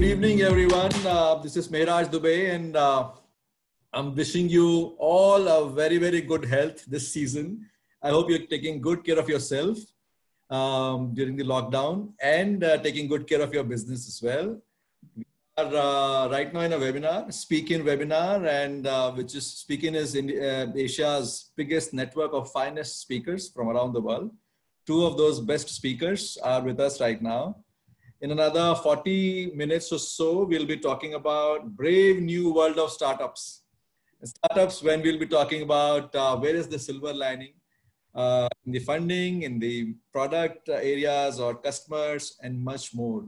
good evening, everyone. Uh, this is Mehraj Dubey, and uh, I'm wishing you all a very, very good health this season. I hope you're taking good care of yourself um, during the lockdown and uh, taking good care of your business as well. We are uh, right now in a webinar, Speakin webinar, and uh, which is Speakin is in, uh, Asia's biggest network of finest speakers from around the world. Two of those best speakers are with us right now. In another 40 minutes or so, we'll be talking about brave new world of startups. Startups, when we'll be talking about uh, where is the silver lining uh, in the funding, in the product areas or customers, and much more.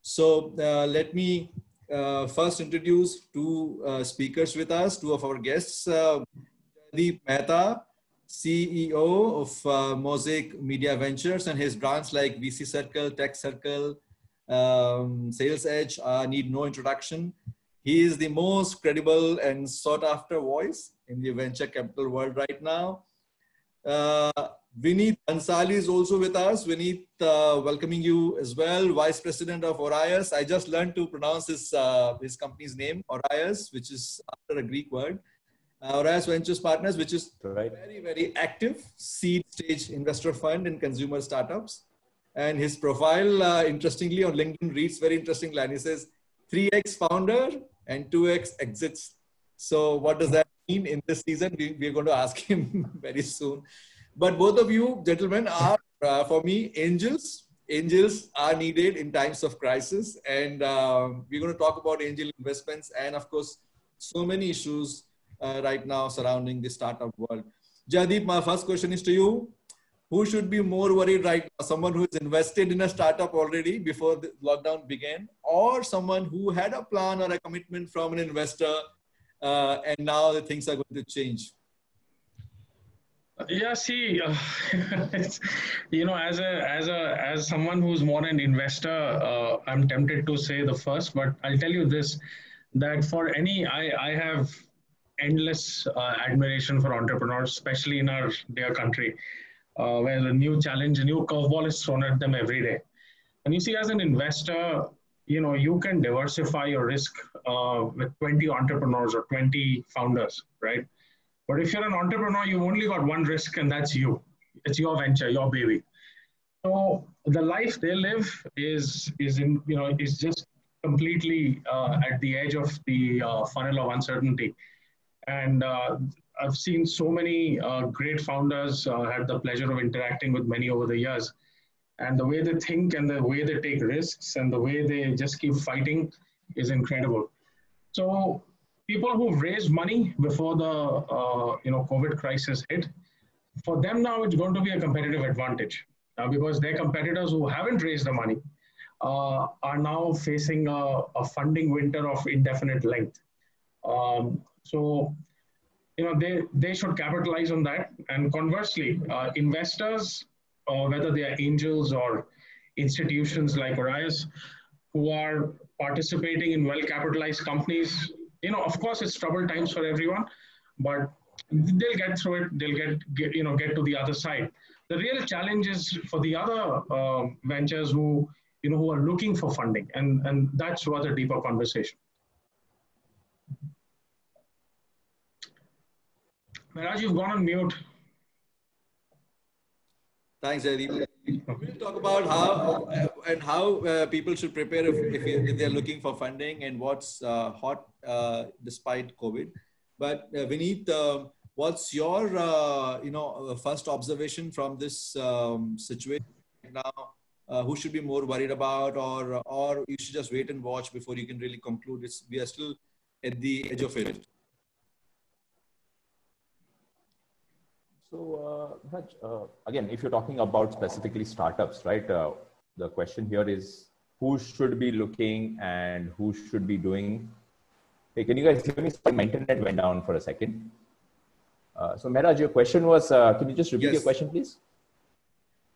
So uh, let me uh, first introduce two uh, speakers with us, two of our guests. Uh, Deep Mehta, CEO of uh, Mosaic Media Ventures and his brands like VC Circle, Tech Circle, um, Sales Edge uh, need no introduction. He is the most credible and sought after voice in the venture capital world right now. Uh, Vineet Ansali is also with us. Vineet, uh, welcoming you as well, Vice President of Orios. I just learned to pronounce his, uh, his company's name, Orios, which is after a Greek word. Uh, Orios Ventures Partners, which is right. very, very active seed stage investor fund in consumer startups. And his profile, uh, interestingly, on LinkedIn reads very interesting line. He says, 3x founder and 2x exits. So what does that mean in this season? We, we're going to ask him very soon. But both of you, gentlemen, are, uh, for me, angels. Angels are needed in times of crisis. And uh, we're going to talk about angel investments and, of course, so many issues uh, right now surrounding the startup world. Jaideep, my first question is to you who should be more worried right now? Someone who is invested in a startup already before the lockdown began, or someone who had a plan or a commitment from an investor, uh, and now the things are going to change. Yeah, see, uh, you know, as a as a as someone who's more an investor, uh, I'm tempted to say the first, but I'll tell you this: that for any, I I have endless uh, admiration for entrepreneurs, especially in our dear country uh, where a new challenge, a new curveball is thrown at them every day. And you see, as an investor, you know, you can diversify your risk uh, with 20 entrepreneurs or 20 founders, right? But if you're an entrepreneur, you've only got one risk, and that's you. It's your venture, your baby. So the life they live is is in you know is just completely uh, at the edge of the uh, funnel of uncertainty, and uh, I've seen so many uh, great founders, uh, had the pleasure of interacting with many over the years. And the way they think and the way they take risks and the way they just keep fighting is incredible. So people who've raised money before the uh, you know COVID crisis hit, for them now it's going to be a competitive advantage uh, because their competitors who haven't raised the money uh, are now facing a, a, funding winter of indefinite length. Um, so you know they they should capitalize on that. And conversely uh, investors uh, whether they are angels or institutions like Orios who are participating in well capitalized companies you know of course it's troubled times for everyone but they'll get through it. They'll get, get you know get to the other side. The real challenge is for the other uh, ventures who you know who are looking for funding and and that's worth a deeper conversation Mehraj, you've gone on mute. Thanks, Jaideep. We'll talk about how and how uh, people should prepare if, if, if, they're looking for funding and what's uh, hot uh, despite COVID. But uh, Vineet, um, what's your uh, you know uh, first observation from this um, situation now? who should be more worried about, or or you should just wait and watch before you can really conclude? It's we are still at the edge of it. So, uh, uh, again, if you're talking about specifically startups, right? Uh, the question here is who should be looking and who should be doing. Hey, can you guys hear me? My internet went down for a second. Uh, so, Mehraj, your question was uh, can you just repeat yes. your question, please?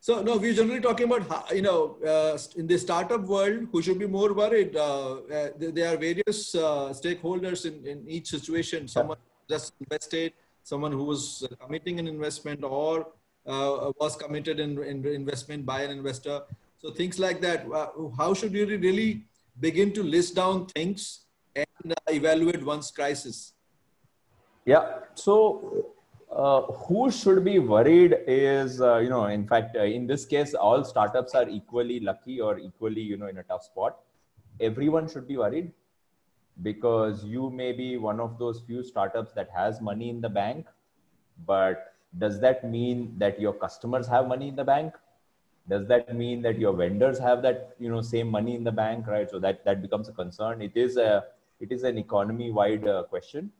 So, no, we're generally talking about, how, you know, uh, in the startup world, who should be more worried? Uh, uh, there are various stakeholders in, in each situation. Someone yeah. just invested, someone who was committing an investment or uh, was committed in, in, investment by an investor. So things like that. Uh, how should you really begin to list down things and uh, evaluate one's crisis? Yeah. So, uh, who should be worried is, uh, you know, in fact, uh, in this case, all startups are equally lucky or equally, you know, in a tough spot. Everyone should be worried because you may be one of those few startups that has money in the bank, but does that mean that your customers have money in the bank? Does that mean that your vendors have that, you know, same money in the bank, right? So that that becomes a concern. It is a it is an economy-wide uh, question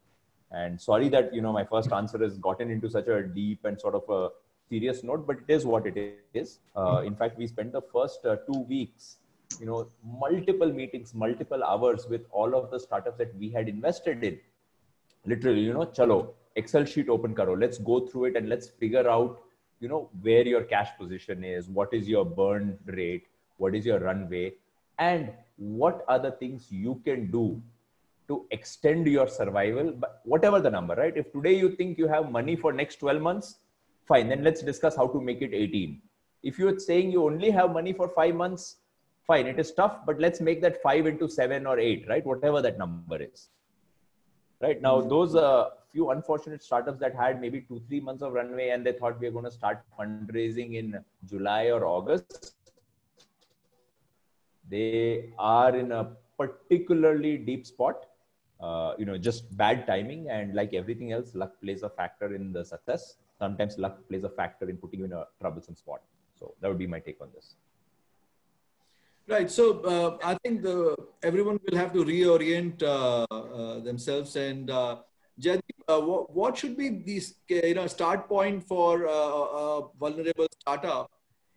and sorry that you know my first answer has gotten into such a deep and sort of a serious note, but it is what it is. Uh, in fact, we spent the first uh, two weeks, you know, multiple meetings, multiple hours with all of the startups that we had invested in. Literally, you know, chalo, Excel sheet open karo. Let's go through it and let's figure out, you know, where your cash position is, what is your burn rate, what is your runway, and what are the things you can do to extend your survival but whatever the number right if today you think you have money for next 12 months fine then let's discuss how to make it 18 if you're saying you only have money for 5 months fine it is tough but let's make that 5 into 7 or 8 right? Whatever that number is. Right? Now mm-hmm. those uh, few unfortunate startups that had maybe 2 3 months of runway and they thought we are going to start fundraising in july or august they are in a particularly deep spot uh, you know just bad timing and like everything else luck plays a factor in the success. Sometimes luck plays a factor in putting you in a troublesome spot. So that would be my take on this right so uh, i think the everyone will have to reorient uh, uh themselves and uh, uh, what, what, should be this you know start point for a vulnerable startup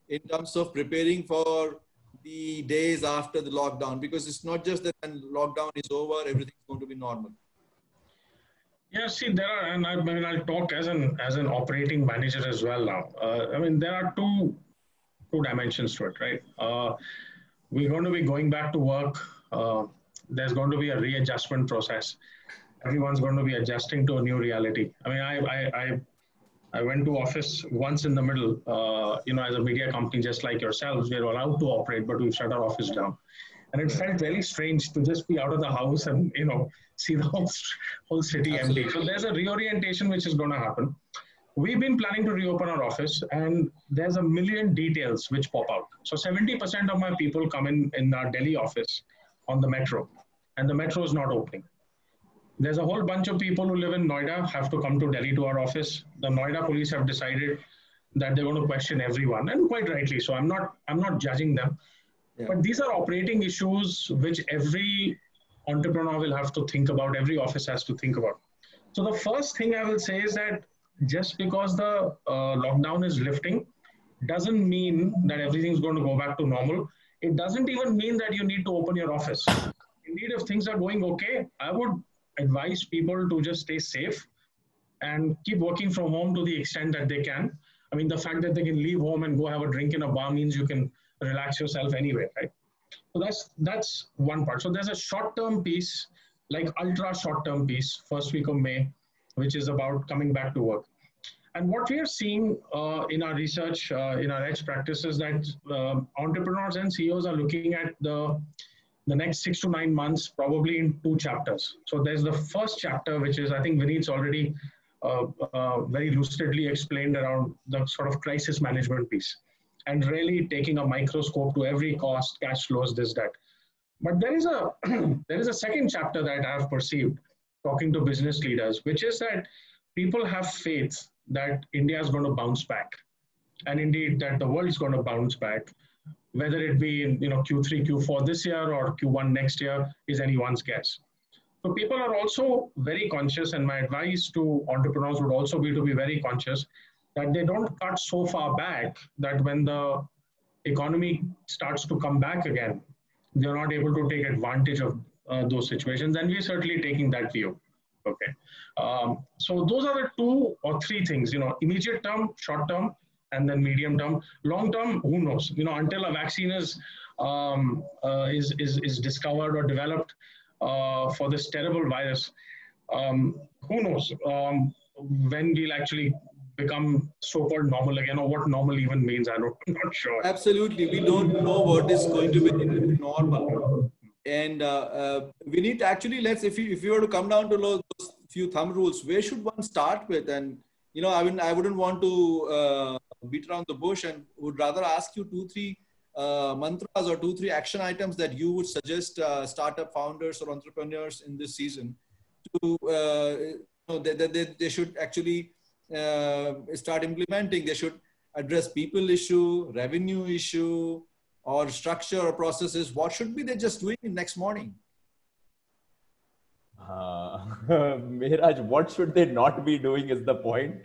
in terms of preparing for the days after the lockdown? Because it's not just that when lockdown is over, everything's going to be normal. Yeah, see, there are, and I, I mean, I'll talk as an as an operating manager as well now. Uh, I mean, there are two two dimensions to it, right? We're going to be going back to work. Uh, there's going to be a readjustment process. Everyone's going to be adjusting to a new reality. I mean, I I, I I went to office once in the middle. Uh, you know, as a media company, just like yourselves, we're allowed to operate, but we've shut our office down. And it felt very strange to just be out of the house and you know see the whole whole city Absolutely. empty. So there's a reorientation which is going to happen. We've been planning to reopen our office, and there's a million details which pop out. So 70% of my people come in in our Delhi office on the metro, and the metro is not opening there's a whole bunch of people who live in Noida have to come to Delhi to our office. The Noida police have decided that they're going to question everyone, and quite rightly so. I'm not I'm not judging them, yeah. but these are operating issues which every entrepreneur will have to think about. Every office has to think about. So the first thing I will say is that just because the uh, lockdown is lifting doesn't mean that everything's going to go back to normal. It doesn't even mean that you need to open your office. Indeed, if things are going okay, I would advise people to just stay safe and keep working from home to the extent that they can. I mean, the fact that they can leave home and go have a drink in a bar means you can relax yourself anyway, right? So that's that's one part. So there's a short-term piece, like ultra short-term piece, first week of May, which is about coming back to work. And what we are seeing uh, in our research, uh, in our edge practice, is that uh, entrepreneurs and CEOs are looking at the the next six to nine months, probably in two chapters. So there's the first chapter, which is, I think Vineet's already uh, uh, very lucidly explained around the sort of crisis management piece and really taking a microscope to every cost, cash flows, this, that. But there is a there is a second chapter that I have perceived talking to business leaders, which is that people have faith that India is going to bounce back, and indeed that the world is going to bounce back, whether it be in you know Q3, Q4 this year or Q1 next year is anyone's guess. So people are also very conscious, and my advice to entrepreneurs would also be to be very conscious that they don't cut so far back that when the economy starts to come back again, they're not able to take advantage of those situations. And we're certainly taking that view. Okay. Um, so those are the two or three things, you know, immediate term, short term, and then medium term. Long term, who knows? You know, until a vaccine is um, uh, is, is is discovered or developed uh, for this terrible virus, um, who knows um, when we'll actually become so-called normal again, or what normal even means? I don't, I'm not sure. Absolutely, we don't know what is going to be normal. And uh, uh, we need to actually let's if you if you were to come down to those few thumb rules, where should one start with? And you know, I mean, I wouldn't want to uh, beat around the bush, and would rather ask you two, three uh, mantras or two, three action items that you would suggest uh, startup founders or entrepreneurs in this season to uh, you know, that they, they, they, should actually start implementing. They should address people issue, revenue issue, or structure or processes, what should be they just doing next morning? Uh, Mehraj, what should they not be doing is the point.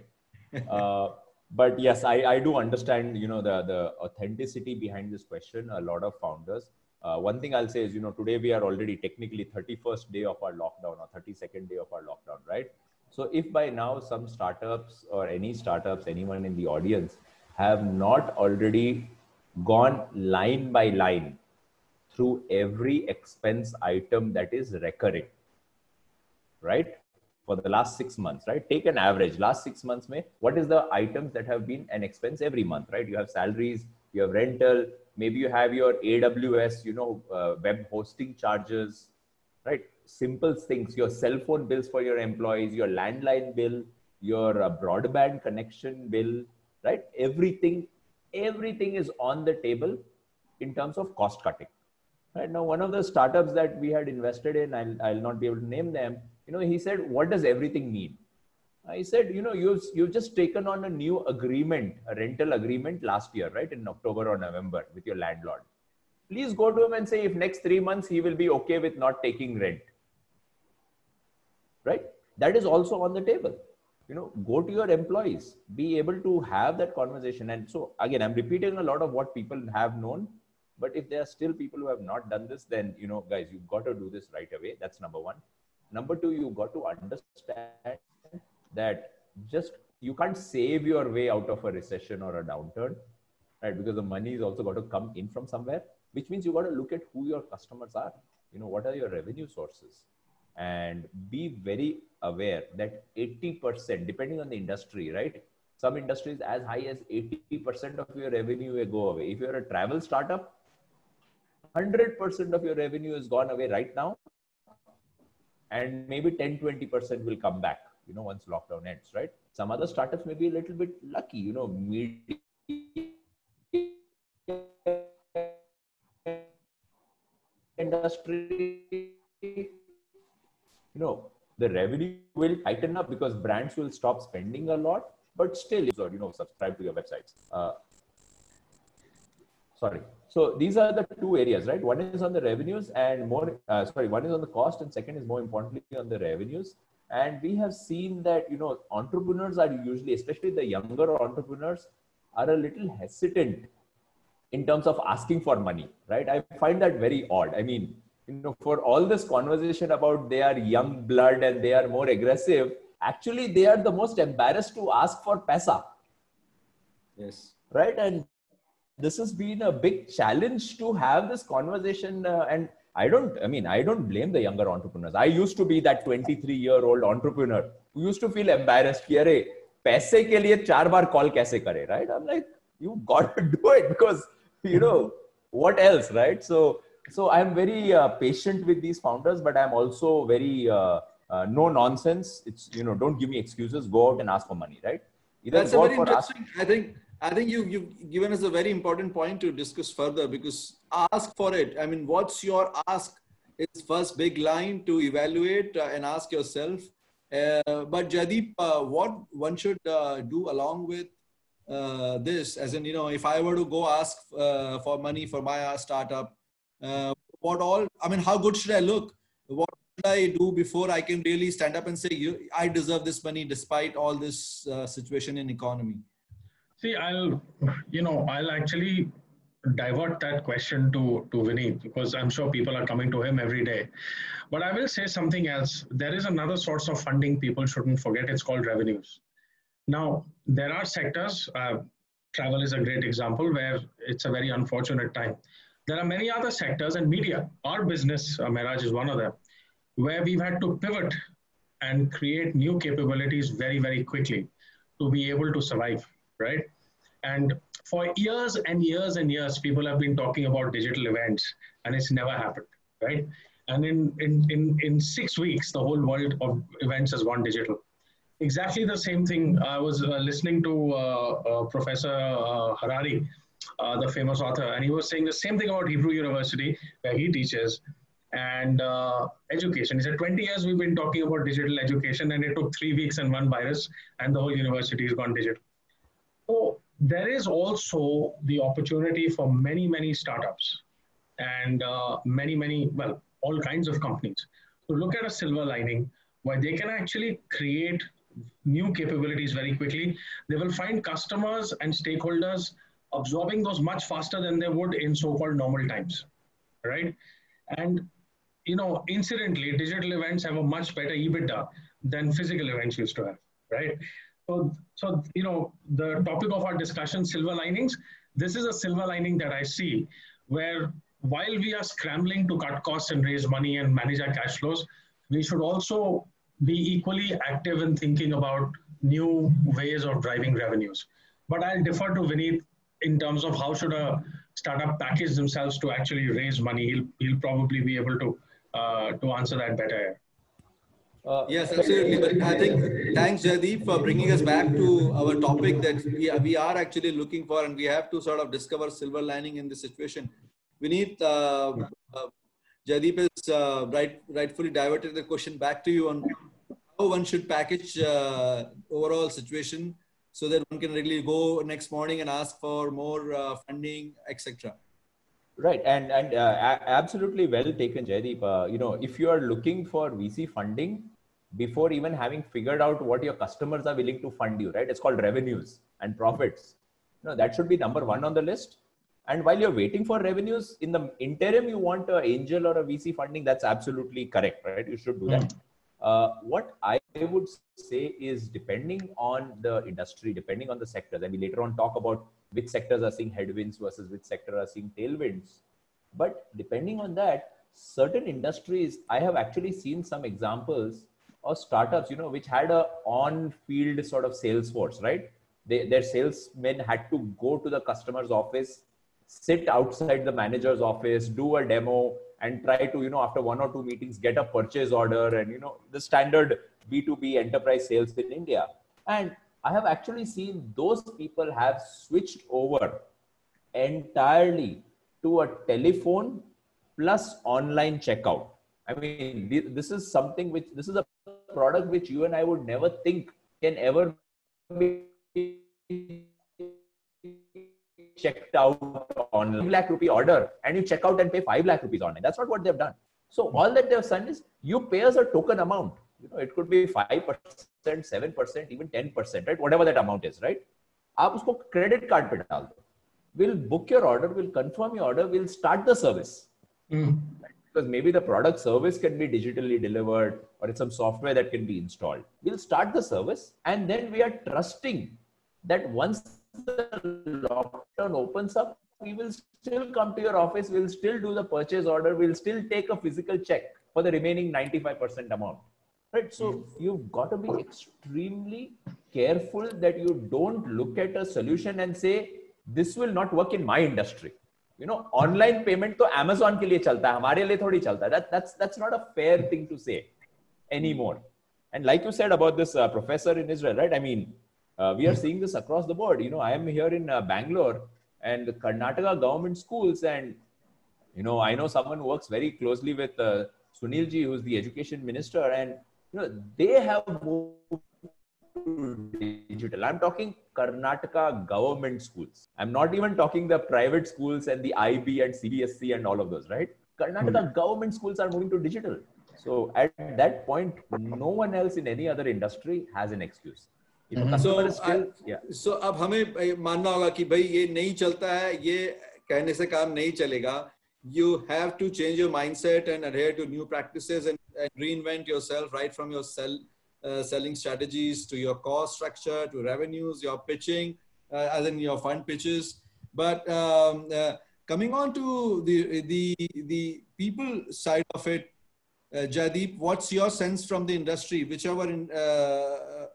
Uh, but yes, I, I do understand, you know, the, the authenticity behind this question. A lot of founders. Uh, one thing I'll say is, you know, today we are already technically 31st day of our lockdown or 32nd day of our lockdown, right? So if by now some startups or any startups, anyone in the audience have not already gone line by line through every expense item that is recurring, right? For the last six months, right? Take an average. Last six months, may what is the items that have been an expense every month, right? You have salaries, you have rental, maybe you have your AWS, you know, uh, web hosting charges, right? Simple things, your cell phone bills for your employees, your landline bill, your uh, broadband connection bill, right? Everything everything is on the table in terms of cost cutting. Right now, one of the startups that we had invested in, I'll, I'll not be able to name them. You know, he said, "What does everything mean?" I said, "You know, you've you've just taken on a new agreement, a rental agreement last year, right, in October or November with your landlord. Please go to him and say if next three months he will be okay with not taking rent. Right? That is also on the table." You know go to your employees be able to have that conversation. And so again i'm repeating a lot of what people have known but if there are still people who have not done this then you know guys you've got to do this right away. That's number one. Number two you've got to understand that just you can't save your way out of a recession or a downturn right? Because the money is also got to come in from somewhere which means you've got to look at who your customers are. You know what are your revenue sources and be very aware that 80%, depending on the industry, right? Some industries as high as 80% of your revenue will go away. If you're a travel startup, 100% of your revenue has gone away right now. And maybe 10, 20% will come back, you know, once lockdown ends, right? Some other startups may be a little bit lucky, you know, medium industry you know the revenue will tighten up because brands will stop spending a lot but still you know subscribe to your websites. Uh, sorry. So these are the two areas right? One is on the revenues and more uh, sorry one is on the cost and second is more importantly on the revenues. And we have seen that you know entrepreneurs are usually especially the younger entrepreneurs are a little hesitant in terms of asking for money right? I find that very odd. I mean you know, for all this conversation about they are young blood and they are more aggressive, actually they are the most embarrassed to ask for pesa. Yes. Right. And this has been a big challenge to have this conversation. Uh, and I don't, I mean, I don't blame the younger entrepreneurs. I used to be that 23 year old entrepreneur who used to feel embarrassed. Ki, Arey, पैसे के लिए चार बार call कैसे करे right i'm like you got to do it because you know what else right so so i'm very uh, patient with these founders but i'm also very uh, uh, no nonsense. It's you know don't give me excuses. Go out and ask for money right? Either that's a very interesting ask- i think i think you you've given us a very important point to discuss further because ask for it. I mean what's your ask it's first big line to evaluate uh, and ask yourself. Uh, but Jaideep, uh, what one should do along with this? As in you know if i were to go ask for money for my startup uh, what all i mean how good should i look what should i do before i can really stand up and say i deserve this money despite all this uh, situation in economy see i'll you know i'll actually divert that question to to Vineet because I'm sure people are coming to him every day. But I will say something else. There is another source of funding people shouldn't forget. It's called revenues. Now there are sectors. Uh, travel is a great example where it's a very unfortunate time. There are many other sectors and media. Our business, uh, is one of them, where we've had to pivot and create new capabilities very, very quickly to be able to survive, right? And for years and years and years, people have been talking about digital events, and it's never happened, right? And in, in, in, in six weeks, the whole world of events has gone digital. Exactly the same thing. I was uh, listening to uh, uh, Professor uh, Harari, uh, the famous author, and he was saying the same thing about Hebrew University, where he teaches, and uh, education. He said 20 years we've been talking about digital education, and it took three weeks and one virus, and the whole university has gone digital. So there is also the opportunity for many, many startups and uh, many, many, well, all kinds of companies to look at a silver lining where they can actually create new capabilities very quickly. They will find customers and stakeholders absorbing those much faster than they would in so-called normal times, right? And you know, incidentally, digital events have a much better EBITDA than physical events used to have, right? So, so you know, the topic of our discussion, silver linings. This is a silver lining that I see, where while we are scrambling to cut costs and raise money and manage our cash flows, we should also be equally active in thinking about new ways of driving revenues. But I'll defer to Vineet in terms of how should a startup package themselves to actually raise money. He'll, he'll probably be able to uh, to answer that better. Uh, yes, absolutely. But I think thanks, Jaideep, for bringing us back to our topic that we, we are actually looking for, and we have to sort of discover silver lining in this situation. Vineet, uh, uh, Jaideep has uh, right, rightfully diverted the question back to you on how one should package uh, overall situation so that one can really go next morning and ask for more uh, funding, etc. Right, and and uh, absolutely well taken, Jaideep. Uh, you know, if you are looking for VC funding before even having figured out what your customers are willing to fund you, right? It's called revenues and profits. You know, that should be number one on the list. And while you're waiting for revenues, in the interim, you want an angel or a VC funding. That's absolutely correct, right? You should do that. Mm. Uh, what I would say is depending on the industry, depending on the sectors, and we later on talk about which sectors are seeing headwinds versus which sector are seeing tailwinds. But depending on that, certain industries, I have actually seen some examples of startups, you know, which had a on-field sort of sales force, right? They, their salesmen had to go to the customer's office, sit outside the manager's office, do a demo, and try to, you know, after one or two meetings, get a purchase order and, you know, the standard B2B enterprise sales in India. And I have actually seen those people have switched over entirely to a telephone plus online checkout. I mean, this is something which this is a product which you and I would never think can ever be checked out on 5 lakh rupee order and you check out and pay 5 lakh rupees online. That's not what they've done. So all that they've done is you pay us a token amount you know it could be 5% 7% even 10% right whatever that amount is right आप उसको credit card पे डाल दो we'll book your order we'll confirm your order we'll start the service mm. because maybe the product service can be digitally delivered or it's some software that can be installed we'll start the service and then we are trusting that once the lockdown opens up we will still come to your office we'll still do the purchase order we'll still take a physical check for the remaining 95% amount. Right so you've got to be extremely careful that you don't look at a solution and say this will not work in my industry. You know online payment to amazon ke liye chalta hai hamare liye thodi chalta that that's that's not a fair thing to say anymore. And like you said about this uh, professor in israel right? I mean uh, we are seeing this across the board you know i am here in uh, bangalore and the karnataka government schools and you know i know someone who works very closely with uh, sunilji who's the education minister and you know, they have moved to digital. I'm talking Karnataka government schools. I'm not even talking the private schools and the IB and CBSE and all of those, right? Karnataka mm-hmm. government schools are moving to digital. So at that point, no one else in any other industry has an excuse. Mm-hmm. so, still, so अब हमें मानना होगा कि भाई ये नहीं चलता है ये कहने से काम नहीं you have to change your mindset and adhere to new practices and, reinvent yourself right from your uh, selling strategies to your cost structure to revenues your pitching uh, as in your fund pitches. But um, uh, coming on to the the the people side of it uh, Jaideep what's your sense from the industry? Whichever in,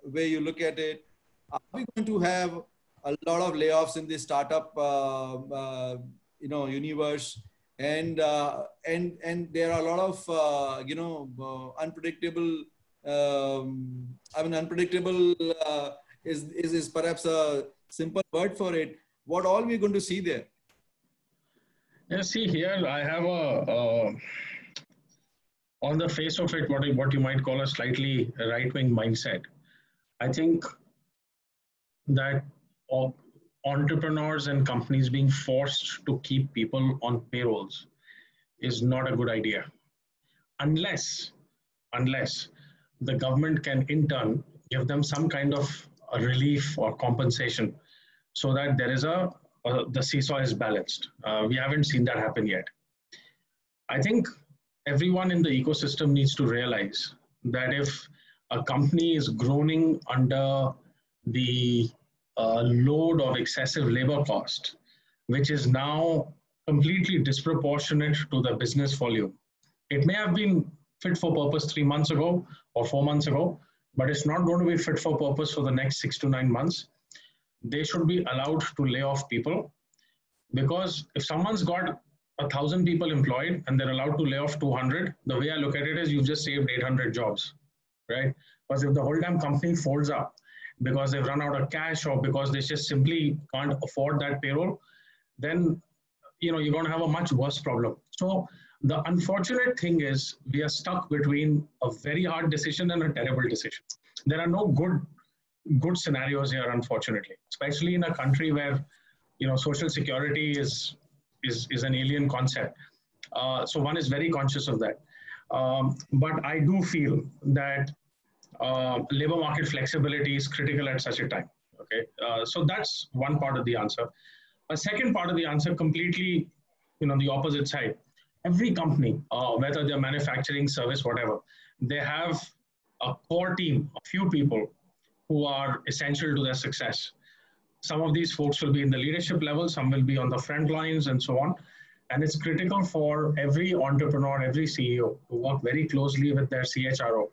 way you look at it? Are we going to have a lot of layoffs in the startup, uh, uh, you know, universe? and uh, and and there are a lot of uh, you know uh, unpredictable. Um, I mean, unpredictable uh, is, is is perhaps a simple word for it. What all we're going to see there? Yeah, see here, I have a on the face of it, what what you might call a slightly right wing mindset. I think that entrepreneurs and companies being forced to keep people on payrolls is not a good idea. Unless unless the government can in turn give them some kind of relief or compensation so that there is a, a the seesaw is balanced. Uh, we haven't seen that happen yet. I think everyone in the ecosystem needs to realize that if a company is groaning under the uh, load of excessive labor cost, which is now completely disproportionate to the business volume. It may have been fit for purpose three months ago or four months ago, but it's not going to be fit for purpose for the next six to nine months. They should be allowed to lay off people because if someone's got a thousand people employed and they're allowed to lay off 200, the way I look at it is you've just saved 800 jobs, right? Because if the whole damn company folds up because they've run out of cash or because they just simply can't afford that payroll, then you know you're going to have a much worse problem. So the unfortunate thing is we are stuck between a very hard decision and a terrible decision. There are no good good scenarios here, unfortunately, especially in a country where you know social security is is is an alien concept. Uh, so one is very conscious of that. Um, but I do feel that uh, labor market flexibility is critical at such a time. Okay, uh, so that's one part of the answer. A second part of the answer, completely, you know, the opposite side. Every company, uh, whether they're manufacturing, service, whatever, they have a core team, a few people who are essential to their success. Some of these folks will be in the leadership level, some will be on the front lines, and so on. And it's critical for every entrepreneur, every CEO to work very closely with their CHRO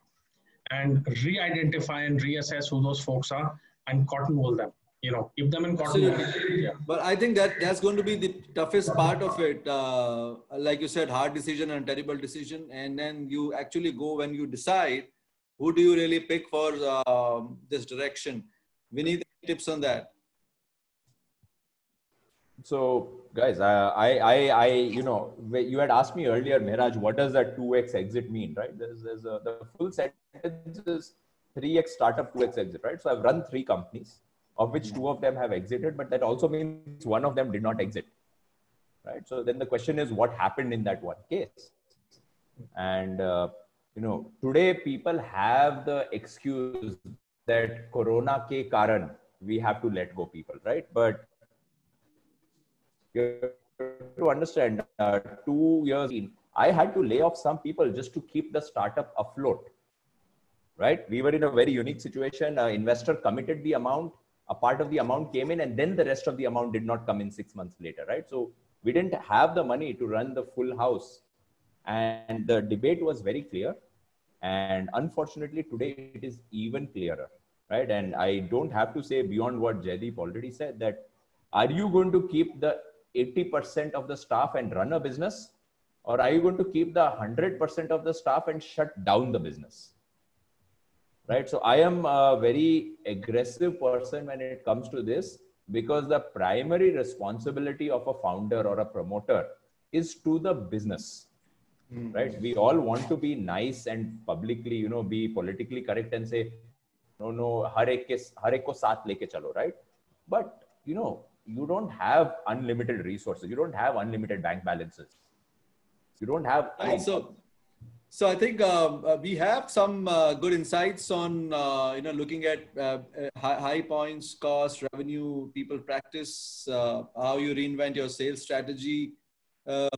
and re-identify and reassess who those folks are and cotton wool them you know keep them in cotton wool. Yeah. but i think that that's going to be the toughest part of it uh, like you said hard decision and terrible decision and then you actually go when you decide who do you really pick for uh, this direction we need tips on that so guys I, I i you know you had asked me earlier Mehraj, what does that 2x exit mean right? There's, there's a, the full sentence is 3x startup 2x exit right? So i've run three companies of which two of them have exited but that also means one of them did not exit right? So then the question is what happened in that one case? And uh, you know today people have the excuse that corona ke karan we have to let go people right? But you have to understand uh, two years in, I had to lay off some people just to keep the startup afloat. Right? We were in a very unique situation. An investor committed the amount, a part of the amount came in, and then the rest of the amount did not come in six months later. Right? So we didn't have the money to run the full house. And the debate was very clear. And unfortunately, today it is even clearer. Right? And I don't have to say beyond what Jaideep already said that are you going to keep the 80% of the staff and run a business? Or are you going to keep the 100% of the staff and shut down the business? Right. So I am a very aggressive person when it comes to this because the primary responsibility of a founder or a promoter is to the business. Mm. Right. We all want to be nice and publicly, you know, be politically correct and say, no, no, har ek, ke, har ek ko saath leke chalo, right? But, you know, you don't have unlimited resources. You don't have unlimited bank balances. You don't have. Right, so, so I think um, uh, we have some uh, good insights on uh, you know looking at uh, uh, high, high, points, cost, revenue, people practice, uh, how you reinvent your sales strategy, and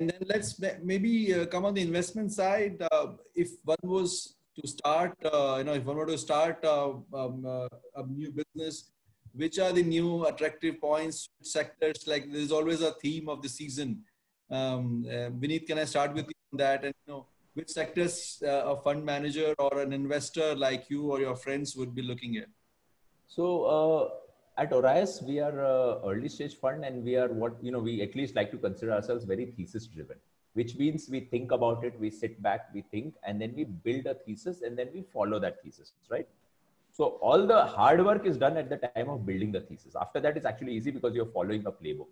then let's maybe come on the investment side. if one was to start, you know, if one were to start um, a new business, which are the new attractive points sectors like there's always a theme of the season um, uh, Vineet, can I start with you on that? And you know, which sectors uh, a fund manager or an investor like you or your friends would be looking at? So, uh, at Orios, we are a early stage fund and we are what, you know, we at least like to consider ourselves very thesis driven, which means we think about it, we sit back, we think, and then we build a thesis and then we follow that thesis, right? So all the hard work is done at the time of building the thesis. After that, it's actually easy because you're following a playbook.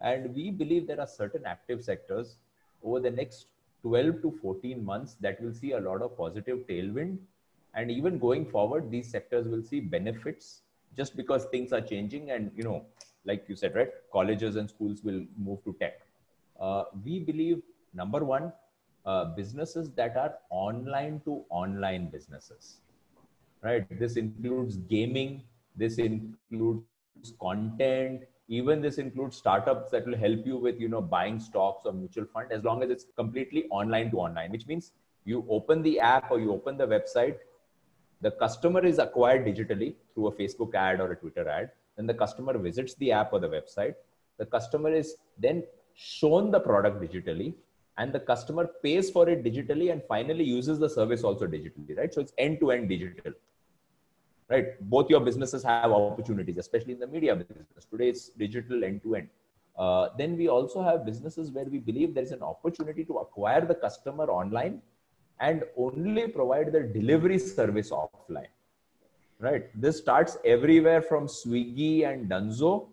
And we believe there are certain active sectors over the next 12 to 14 months that will see a lot of positive tailwind. And even going forward, these sectors will see benefits just because things are changing and you know like you said right colleges and schools will move to tech uh, we believe number one uh, businesses that are online to online businesses right this includes gaming this includes content even this includes startups that will help you with you know buying stocks or mutual fund as long as it's completely online to online which means you open the app or you open the website the customer is acquired digitally through a Facebook ad or a Twitter ad. Then the customer visits the app or the website. The customer is then shown the product digitally and the customer pays for it digitally and finally uses the service also digitally, right? So it's end to end digital, right? Both your businesses have opportunities, especially in the media business. Today it's digital end to end. Then we also have businesses where we believe there is an opportunity to acquire the customer online and only provide the delivery service offline. Right. This starts everywhere from Swiggy and Dunzo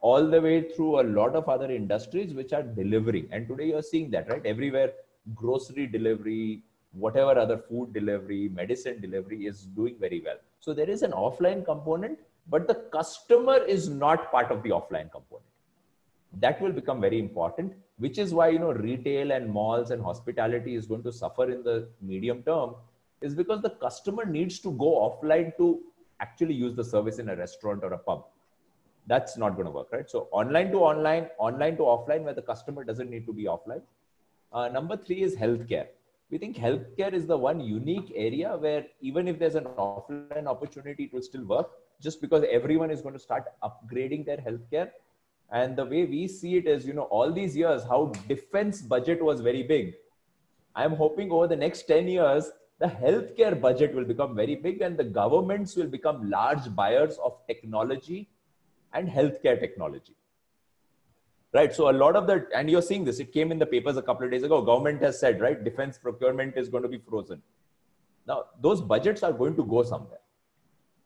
all the way through a lot of other industries which are delivering. And today you're seeing that, right? Everywhere, grocery delivery, whatever other food delivery, medicine delivery is doing very well. So there is an offline component, but the customer is not part of the offline component. That will become very important which is why you know retail and malls and hospitality is going to suffer in the medium term is because the customer needs to go offline to actually use the service in a restaurant or a pub. That's not going to work right? So online to online online to offline where the customer doesn't need to be offline. Uh, number three is healthcare we think healthcare is the one unique area where even if there's an offline opportunity it will still work just because everyone is going to start upgrading their healthcare and the way we see it is, you know, all these years, how defense budget was very big. I'm hoping over the next 10 years, the healthcare budget will become very big and the governments will become large buyers of technology and healthcare technology. Right. So a lot of the, and you're seeing this, it came in the papers a couple of days ago. Government has said, right, defense procurement is going to be frozen. Now, those budgets are going to go somewhere.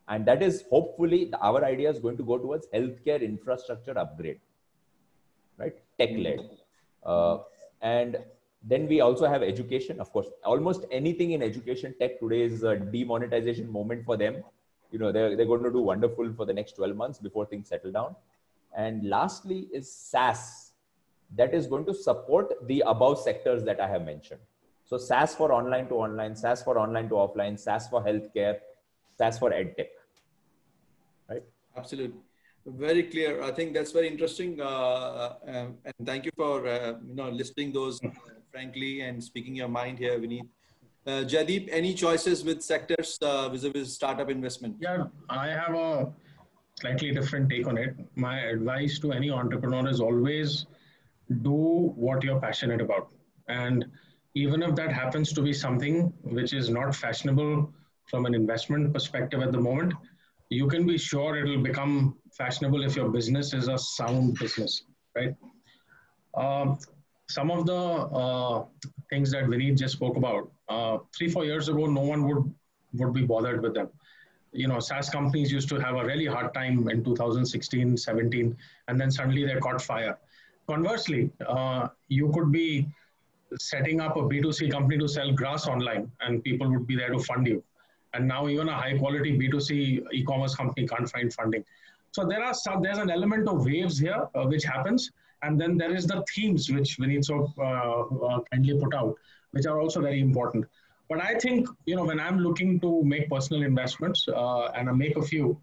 And that is hopefully our idea is going to go towards healthcare infrastructure upgrade. Right? Tech led. Uh, and then we also have education. Of course almost anything in education tech today is a demonetization moment for them. You know they're, they're going to do wonderful for the next 12 months before things settle down and lastly is saas that is going to support the above sectors that i have mentioned so saas for online to online saas for online to offline saas for healthcare saas for edtech Right? Absolutely. Very clear. I think that's very interesting. Uh, uh, and thank you for uh, you know listing those uh, frankly and speaking your mind here, Vineet. Uh, Jaideep, any choices with sectors uh, vis-a-vis startup investment? Yeah, I have a slightly different take on it. My advice to any entrepreneur is always do what you're passionate about. And even if that happens to be something which is not fashionable from an investment perspective at the moment, you can be sure it will become fashionable if your business is a sound business, right? Um, some of the uh, things that Vineet just spoke about, uh, three, four years ago, no one would, would be bothered with them. You know, SaaS companies used to have a really hard time in 2016, 17, and then suddenly they caught fire. Conversely, uh, you could be setting up a B2C company to sell grass online and people would be there to fund you and now even a high quality B2C e-commerce company can't find funding. So there are some, there's an element of waves here uh, which happens, and then there is the themes which Vineet so uh, uh, kindly put out, which are also very important. But I think you know when I'm looking to make personal investments uh, and I make a few,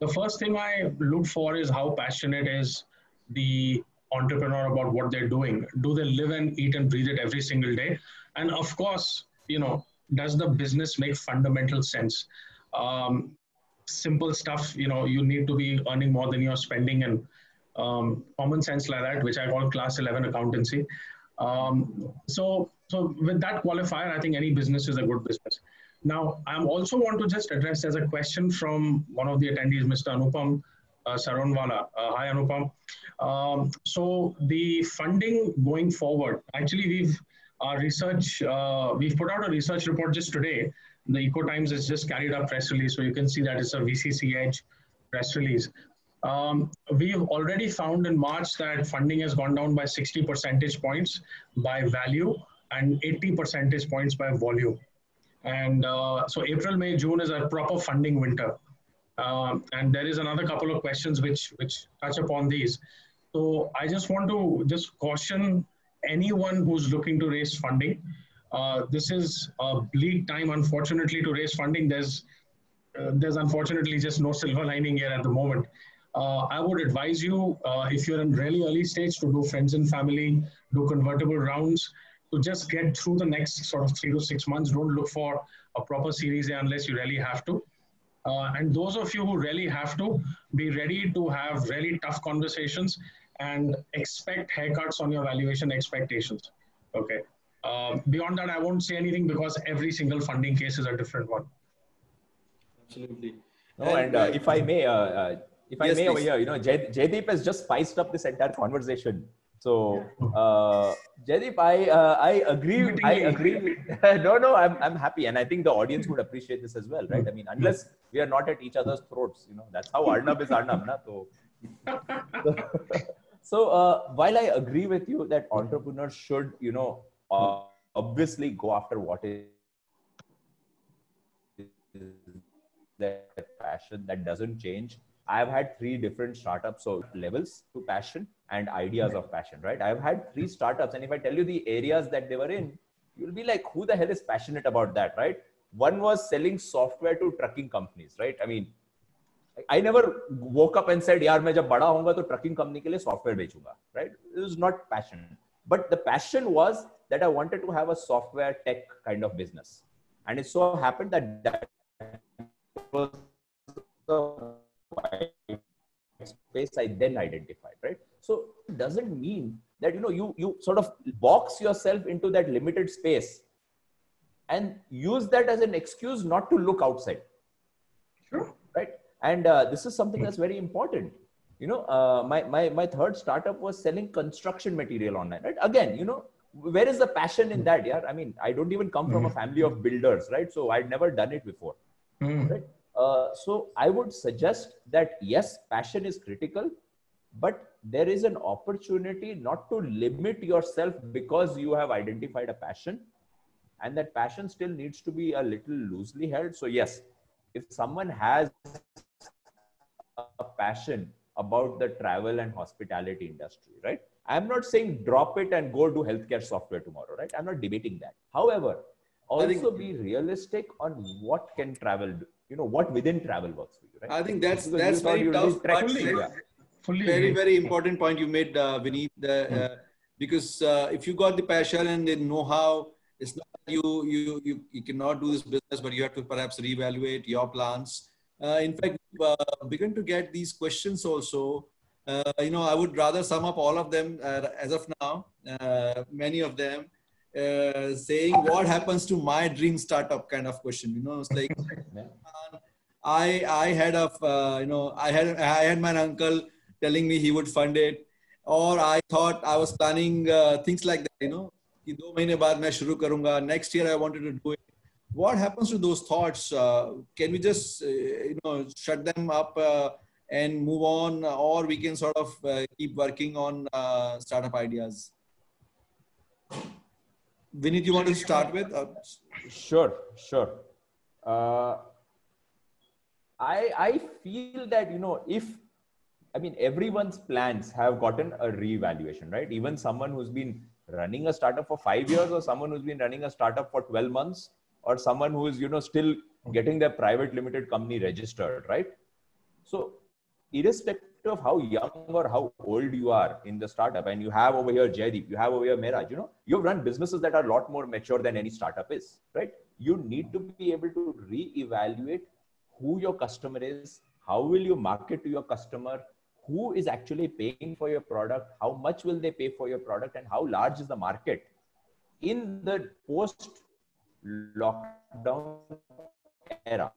the first thing I look for is how passionate is the entrepreneur about what they're doing. Do they live and eat and breathe it every single day? And of course, you know, does the business make fundamental sense? Um, simple stuff, you know, you need to be earning more than you're spending and um, common sense like that, which I call class 11 accountancy. Um, so, so with that qualifier, I think any business is a good business. Now, I also want to just address as a question from one of the attendees, Mr. Anupam, uh, Saronwala. Uh, hi, Anupam. Um, so the funding going forward, actually, we've our research, uh, we've put out a research report just today. The Eco Times has just carried a press release, so you can see that it's a VCC Edge press release. Um, we've already found in March that funding has gone down by 60 percentage points by value and 80 percentage points by volume. And uh, so April, May, June is a proper funding winter. Um, and there is another couple of questions which, which touch upon these. So I just want to just caution anyone who's looking to raise funding. Uh, this is a bleak time, unfortunately, to raise funding. There's, uh, there's unfortunately just no silver lining here at the moment. Uh, I would advise you, uh, if you're in really early stage, to do friends and family, do convertible rounds, to just get through the next sort of three to six months. Don't look for a proper Series A unless you really have to. Uh, and those of you who really have to, be ready to have really tough conversations and expect haircuts on your valuation expectations. Okay. Uh, beyond that, I won't say anything because every single funding case is a different one. Absolutely. No, and, and uh, if I may, uh, uh, if yes, I may please. over here, you know, Jay, Jaideep has just spiced up this entire conversation. So, uh, I uh, I agree. I agree. no, no, I'm I'm happy, and I think the audience would appreciate this as well, right? I mean, unless we are not at each other's throats, you know, that's how Arnab is Arnab, na? So, so, so uh, while I agree with you that entrepreneurs should, you know, uh, obviously go after what is their passion, that doesn't change I've had three different startups, so levels to passion and ideas of passion, right? I've had three startups, and if I tell you the areas that they were in, you'll be like, who the hell is passionate about that, right? One was selling software to trucking companies, right? I mean, I never woke up and said, "यार मैं जब बड़ा होऊंगा तो trucking company के लिए software बेचूंगा," right? It was not passion, but the passion was that I wanted to have a software tech kind of business, and it so happened that that was the space I then identified, right? So it doesn't mean that you know you you sort of box yourself into that limited space and use that as an excuse not to look outside. Sure. Right. And uh, this is something that's very important. You know, uh, my, my, my third startup was selling construction material online, right? Again, you know, where is the passion in that? Yeah. I mean, I don't even come from a family of builders, right? So I'd never done it before. Mm. Right uh, so I would suggest that yes, passion is critical, but there is an opportunity not to limit yourself because you have identified a passion, and that passion still needs to be a little loosely held. So yes, if someone has a passion about the travel and hospitality industry, right? I'm not saying drop it and go do healthcare software tomorrow, right? I'm not debating that. However, also be realistic on what can travel do you know what within travel works for you right? I think that's because that's very tough fully, yeah. fully very very important point you made uh, Vineet the, uh, hmm. because uh, if you got the passion and the know-how it's not you you you, you cannot do this business but you have to perhaps reevaluate your plans. Uh, in fact uh, begin to get these questions also. Uh, you know i would rather sum up all of them uh, as of now many of them uh, saying what happens to my dream startup? kind of question you know? It's like i i had a uh, you know i had i had my uncle telling me he would fund it or i thought i was planning uh, things like that you know? next year i wanted to do it. What happens to those thoughts? Uh, can we just uh, you know shut them up and move on or we can sort of keep working on startup ideas? Vineet, you want to start with? Uh, sure, sure. Uh, I I feel that you know if I mean everyone's plans have gotten a reevaluation, right? Even someone who's been running a startup for five years, or someone who's been running a startup for twelve months, or someone who is you know still getting their private limited company registered, right? So irrespective of how young or how old you are in the startup, and you have over here Jaideep, you have over here Mehraj, you know, you've run businesses that are a lot more mature than any startup is, right? You need to be able to re-evaluate who your customer is, how will you market to your customer, who is actually paying for your product, how much will they pay for your product, and how large is the market? In the post lockdown era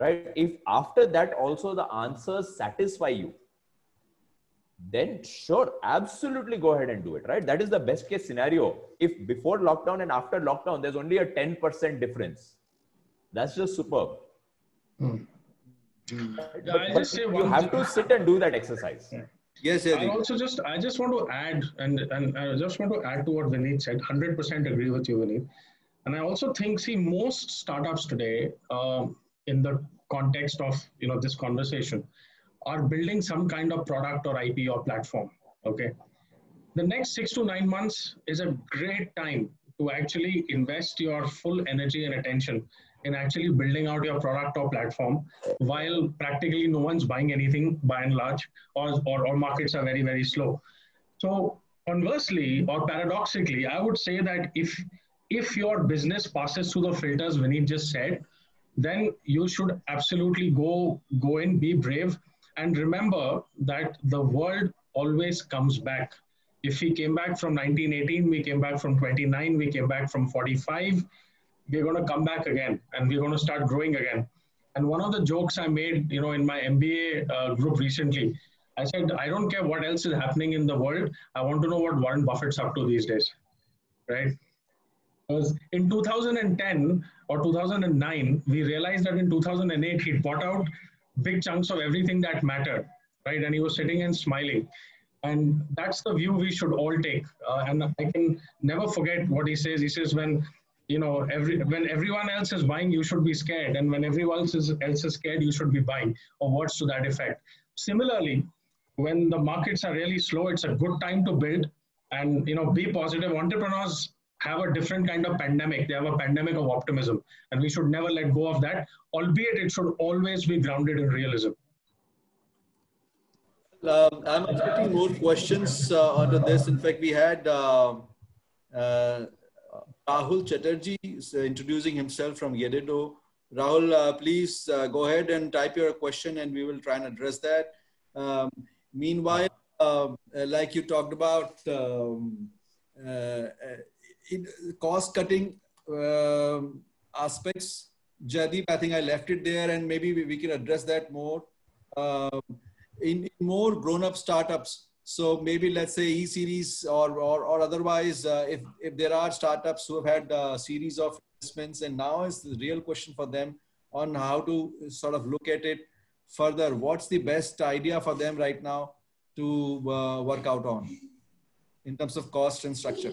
right? If after that also the answers satisfy you, then sure, absolutely go ahead and do it, right? That is the best case scenario. If before lockdown and after lockdown, there's only a 10% difference, that's just superb. Hmm. But, but you have to sit and do that exercise. Yeah. Yes, I also just I just want to add and and I just want to add to what Vineet said. Hundred percent agree with you, Vineet. And I also think, see, most startups today, uh, in the context of you know this conversation, are building some kind of product or IP or platform. Okay, the next six to nine months is a great time to actually invest your full energy and attention in actually building out your product or platform while practically no one's buying anything by and large or, or, or markets are very very slow so conversely or paradoxically i would say that if if your business passes through the filters Vineet just said, then you should absolutely go go in, be brave, and remember that the world always comes back. If we came back from 1918, we came back from 29, we came back from 45, we're going to come back again, and we're going to start growing again. And one of the jokes I made, you know, in my MBA uh, group recently, I said, I don't care what else is happening in the world. I want to know what Warren Buffett's up to these days, right? Because in 2010 or 2009, we realized that in 2008, he bought out big chunks of everything that mattered, right? And he was sitting and smiling. And that's the view we should all take. Uh, and I can never forget what he says. He says, when you know, every when everyone else is buying, you should be scared, and when everyone else is, else is scared, you should be buying, or words to that effect. Similarly, when the markets are really slow, it's a good time to build, and you know, be positive. Entrepreneurs have a different kind of pandemic. They have a pandemic of optimism, and we should never let go of that, albeit it should always be grounded in realism. Um, I'm expecting more questions uh, onto this. In fact, we had uh, uh, Rahul Chatterjee introducing himself from Yededo. Rahul, uh, please uh, go ahead and type your question and we will try and address that. Um, meanwhile, uh, like you talked about, um, cost cutting uh, aspects. Jaideep, I think I left it there and maybe we, we can address that more. Uh, in, in, more grown-up startups, so maybe let's say E-series or, or, or otherwise, uh, if, if there are startups who have had a series of investments and now is the real question for them on how to sort of look at it further. What's the best idea for them right now to uh, work out on in terms of cost and structure?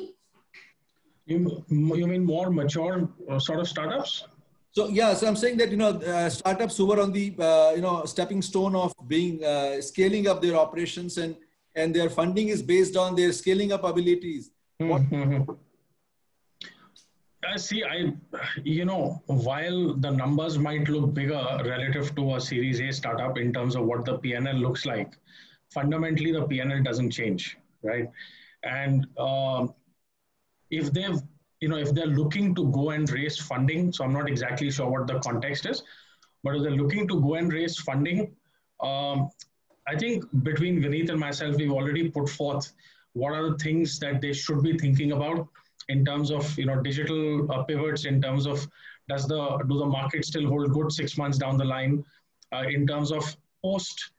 You, you mean more mature uh, sort of startups? So yeah, so I'm saying that you know uh, startups who were on the uh, you know stepping stone of being uh, scaling up their operations and and their funding is based on their scaling up abilities. Mm-hmm. I see. I you know while the numbers might look bigger relative to a Series A startup in terms of what the PNL looks like, fundamentally the PNL doesn't change, right? And uh, if they've you know if they're looking to go and raise funding so i'm not exactly sure what the context is but if they're looking to go and raise funding um, i think between vineet and myself we've already put forth what are the things that they should be thinking about in terms of you know digital uh, pivots in terms of does the do the market still hold good six months down the line uh, in terms of post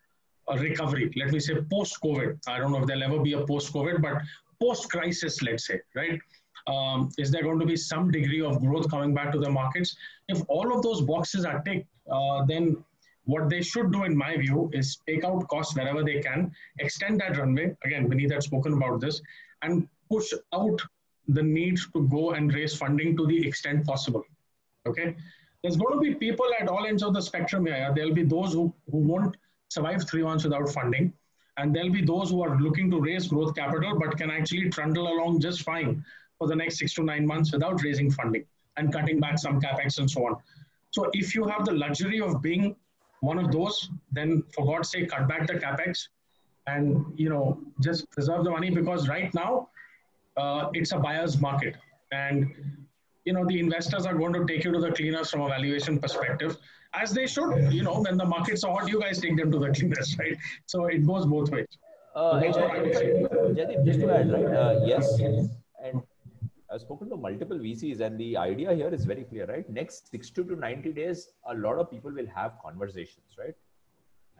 uh, recovery. Let me say post covid i don't know if there'll ever be a post covid but post crisis let's say right um, is there going to be some degree of growth coming back to the markets? If all of those boxes are ticked, uh, then what they should do, in my view, is take out costs wherever they can, extend that runway. Again, Vineet had spoken about this, and push out the need to go and raise funding to the extent possible. Okay, there's going to be people at all ends of the spectrum here. There'll be those who, who won't survive three months without funding, and there'll be those who are looking to raise growth capital but can actually trundle along just fine for the next six to nine months without raising funding and cutting back some capex and so on. So if you have the luxury of being one of those, then for God's sake, cut back the capex and you know just preserve the money because right now uh, it's a buyer's market. And you know the investors are going to take you to the cleaners from a valuation perspective as they should you know when the markets are hot you guys take them to the cleaners right? So it goes both ways. Uh, just to add right uh, yes and I've spoken to multiple VCs, and the idea here is very clear, right? Next 60 to 90 days, a lot of people will have conversations, right?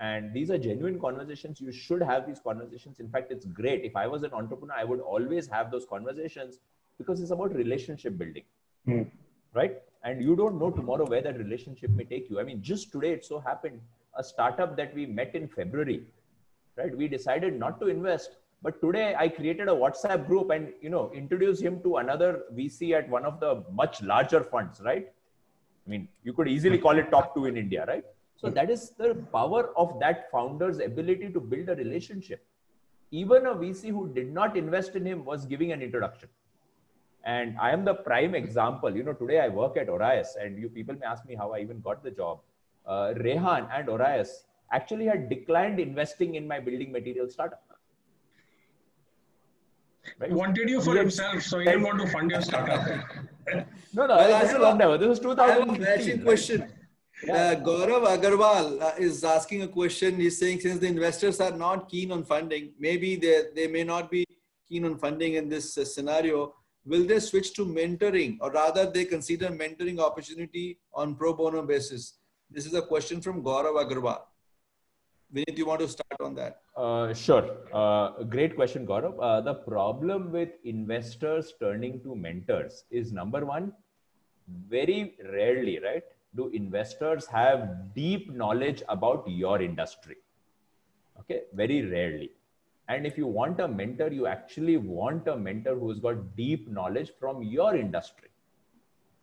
And these are genuine conversations. You should have these conversations. In fact, it's great. If I was an entrepreneur, I would always have those conversations because it's about relationship building, mm. right? And you don't know tomorrow where that relationship may take you. I mean, just today, it so happened a startup that we met in February, right? We decided not to invest but today I created a WhatsApp group and you know introduced him to another VC at one of the much larger funds, right? I mean, you could easily call it top two in India, right? So that is the power of that founder's ability to build a relationship. Even a VC who did not invest in him was giving an introduction. And I am the prime example. You know, today I work at Orios, and you people may ask me how I even got the job. Uh, Rehan and Orios actually had declined investing in my building material startup wanted you for he himself, so he didn't want to fund your startup. no, no, well, this is long time. This was 2015. question. Yeah. Uh, Gaurav Agarwal uh, is asking a question. He's saying since the investors are not keen on funding, maybe they, they may not be keen on funding in this uh, scenario. Will they switch to mentoring or rather they consider mentoring opportunity on pro bono basis? This is a question from Gaurav Agarwal. Vineet, you want to start on that? Uh, sure. Uh, great question, Gaurav. Uh, the problem with investors turning to mentors is number one, very rarely, right? Do investors have deep knowledge about your industry? Okay, very rarely. And if you want a mentor, you actually want a mentor who's got deep knowledge from your industry,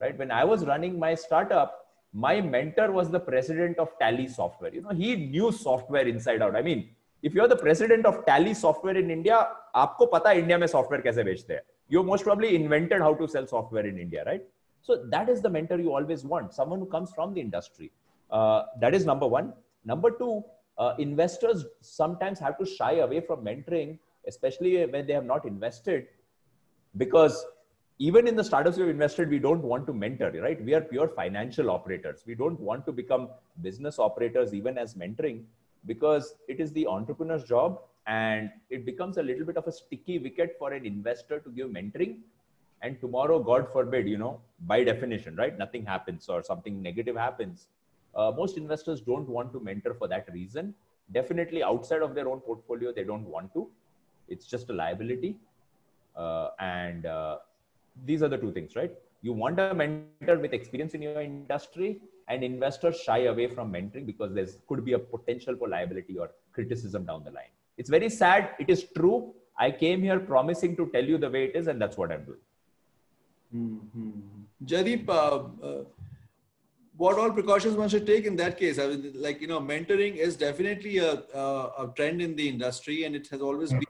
right? When I was running my startup, my mentor was the president of Tally Software. You know, he knew software inside out. I mean, if you're the president of Tally Software in India, आपको पता है India में software कैसे बेचते हैं. You most probably invented how to sell software in India, right? So that is the mentor you always want, someone who comes from the industry. Uh, that is number one. Number two, uh, investors sometimes have to shy away from mentoring, especially when they have not invested, because even in the startups we've invested, we don't want to mentor, right? We are pure financial operators. We don't want to become business operators even as mentoring because it is the entrepreneur's job and it becomes a little bit of a sticky wicket for an investor to give mentoring. And tomorrow, God forbid, you know, by definition, right? Nothing happens or something negative happens. Uh, most investors don't want to mentor for that reason. Definitely outside of their own portfolio, they don't want to. It's just a liability. Uh, and uh, these are the two things, right? You want a mentor with experience in your industry, and investors shy away from mentoring because there could be a potential for liability or criticism down the line. It's very sad. It is true. I came here promising to tell you the way it is, and that's what I'm doing. Mm-hmm. Jaideep, uh, uh, what all precautions one should take in that case? I mean, like you know, mentoring is definitely a, a, a trend in the industry, and it has always been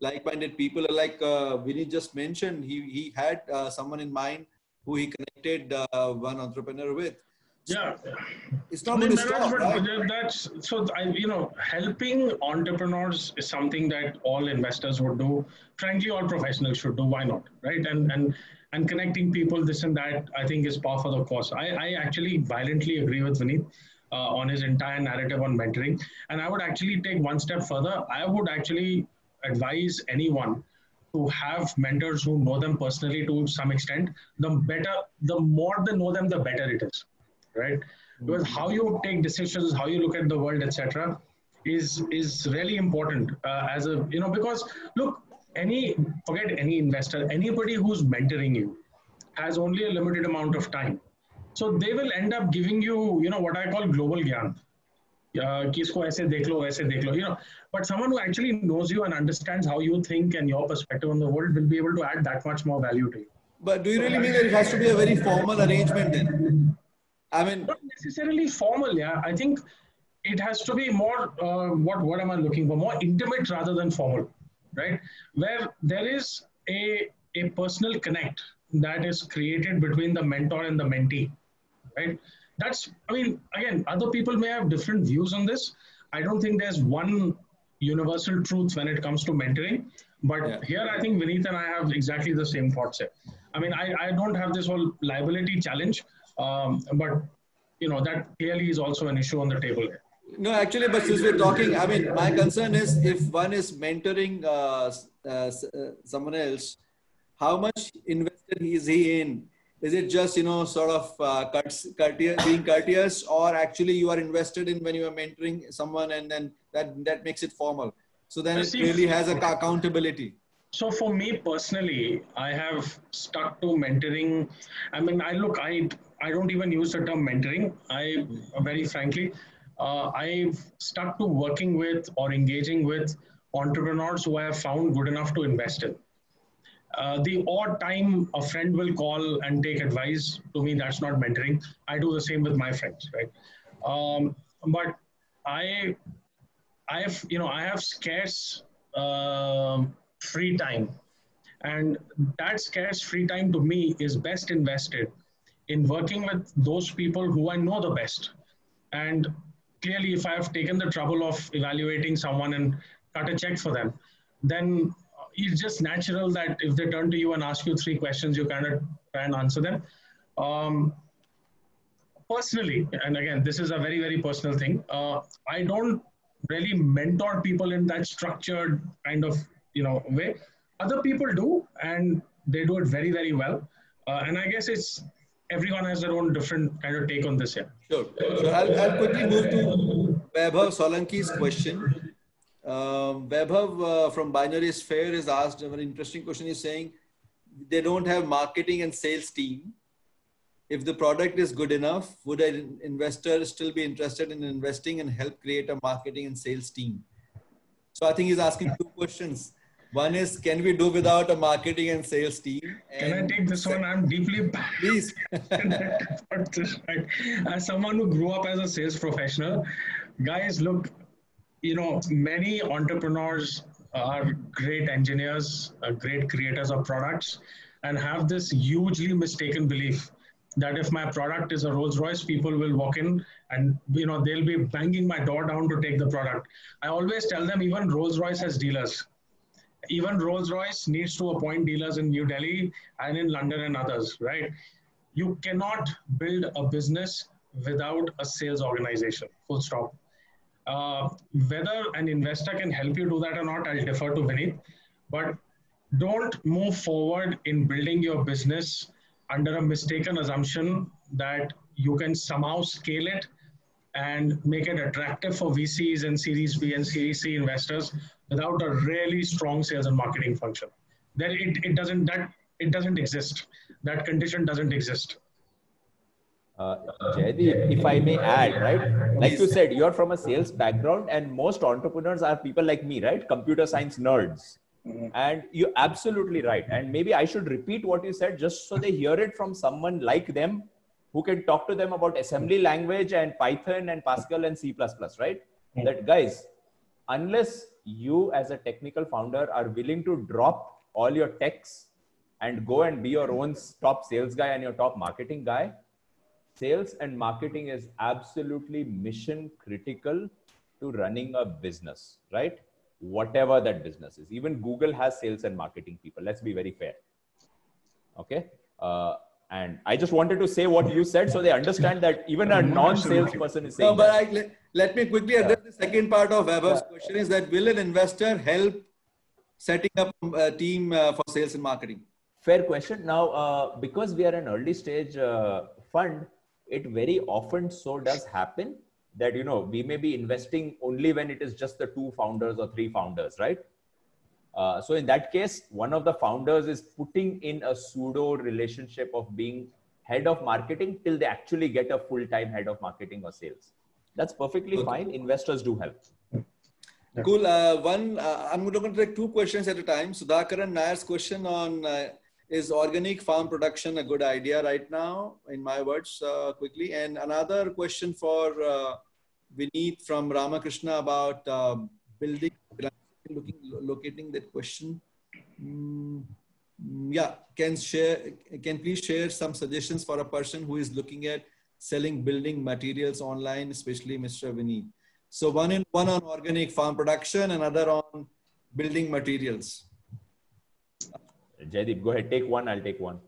like-minded people like uh, Vinny just mentioned. He he had uh, someone in mind who he connected uh, one entrepreneur with. So yeah, it's not I mean, stop, right? That's so. I, you know, helping entrepreneurs is something that all investors would do. Frankly, all professionals should do. Why not, right? And and and connecting people, this and that, I think is par for the course. I I actually violently agree with Vineet. Uh, on his entire narrative on mentoring. And I would actually take one step further. I would actually advise anyone to have mentors who know them personally to some extent the better the more they know them the better it is right? Because how you take decisions how you look at the world etc is is really important uh, as a you know because look any forget any investor anybody who's mentoring you has only a limited amount of time. So they will end up giving you you know what i call global gyan कि इसको ऐसे देख लो ऐसे देख लो you know but someone who actually knows you and understands how you think and your perspective on the world will be able to add that much more value to you but do you really mean that it has to be a very formal arrangement then i mean not necessarily formal yeah i think it has to be more uh, what what am i looking for more intimate rather than formal right where there is a a personal connect that is created between the mentor and the mentee right That's i mean again other people may have different views on this i don't think there's one universal truth when it comes to mentoring but yeah. here i think vineet and i have exactly the same thought set i mean i, I don't have this whole liability challenge um, but you know that clearly is also an issue on the table here. no actually but since we're talking i mean my concern is if one is mentoring uh, uh, uh someone else how much invested is he in? Is it just, you know, sort of uh, courteous, being courteous or actually you are invested in when you are mentoring someone and then that, that makes it formal. So then it really has a accountability. So for me personally, I have stuck to mentoring. I mean, I look, I I don't even use the term mentoring. I very frankly, uh, I've stuck to working with or engaging with entrepreneurs who I have found good enough to invest in. Uh, the odd time a friend will call and take advice to me, that's not mentoring. I do the same with my friends, right? Um, but I, I have, you know, I have scarce uh, free time, and that scarce free time to me is best invested in working with those people who I know the best. And clearly, if I have taken the trouble of evaluating someone and cut a check for them, then it's just natural that if they turn to you and ask you three questions, you kind of try and answer them. Um, personally, and again, this is a very, very personal thing. Uh, I don't really mentor people in that structured kind of, you know, way. Other people do, and they do it very, very well. Uh, and I guess it's everyone has their own different kind of take on this. Yeah. Sure. So I'll, I'll quickly move to Vaibhav Solanki's question. Um, Vaibhav uh, from Binary Sphere is asked a very interesting question. He's saying they don't have marketing and sales team. If the product is good enough, would an investor still be interested in investing and help create a marketing and sales team? So I think he's asking two questions. One is, can we do without a marketing and sales team? And can I take this one? I'm deeply please. as someone who grew up as a sales professional, guys, look, you know, many entrepreneurs are great engineers, uh, great creators of products, and have this hugely mistaken belief that if my product is a Rolls Royce, people will walk in and you know they'll be banging my door down to take the product. I always tell them even Rolls Royce has dealers. Even Rolls Royce needs to appoint dealers in New Delhi and in London and others, right? You cannot build a business without a sales organization. Full stop. Uh, whether an investor can help you do that or not, I'll defer to Vineet. But don't move forward in building your business under a mistaken assumption that you can somehow scale it and make it attractive for VCs and Series B and Series C investors without a really strong sales and marketing function. Then it, it doesn't that it doesn't exist. That condition doesn't exist. Uh, Jaideep, if I may add, right? Like you said, you're from a sales background, and most entrepreneurs are people like me, right? Computer science nerds. Mm-hmm. And you're absolutely right. And maybe I should repeat what you said just so they hear it from someone like them who can talk to them about assembly language and Python and Pascal and C, right? Mm-hmm. That guys, unless you as a technical founder are willing to drop all your techs and go and be your own top sales guy and your top marketing guy, sales and marketing is absolutely mission critical to running a business, right? Whatever that business is. Even Google has sales and marketing people. Let's be very fair. Okay. Uh, and I just wanted to say what you said so they understand that even a non-sales person is saying. No, but I, let, let, me quickly address yeah. the second part of Vaibhav's yeah. question is that will an investor help setting up a team uh, for sales and marketing? Fair question. Now, uh, because we are an early stage uh, fund, it very often so does happen that you know we may be investing only when it is just the two founders or three founders right? Uh, so in that case one of the founders is putting in a pseudo relationship of being head of marketing till they actually get a full-time head of marketing or sales. That's perfectly okay. fine. Investors do help. Cool. Uh, one uh, i'm going to take two questions at a time. Sudhakaran nayar's question on uh, is organic farm production a good idea right now in my words uh, quickly? And another question for uh, Vineet from Ramakrishna about uh, building looking locating that question. Mm, yeah can share can please share some suggestions for a person who is looking at selling building materials online especially Mr. Vineet. So one in one on organic farm production another on building materials Jaideep, go ahead. Take one. I'll take one.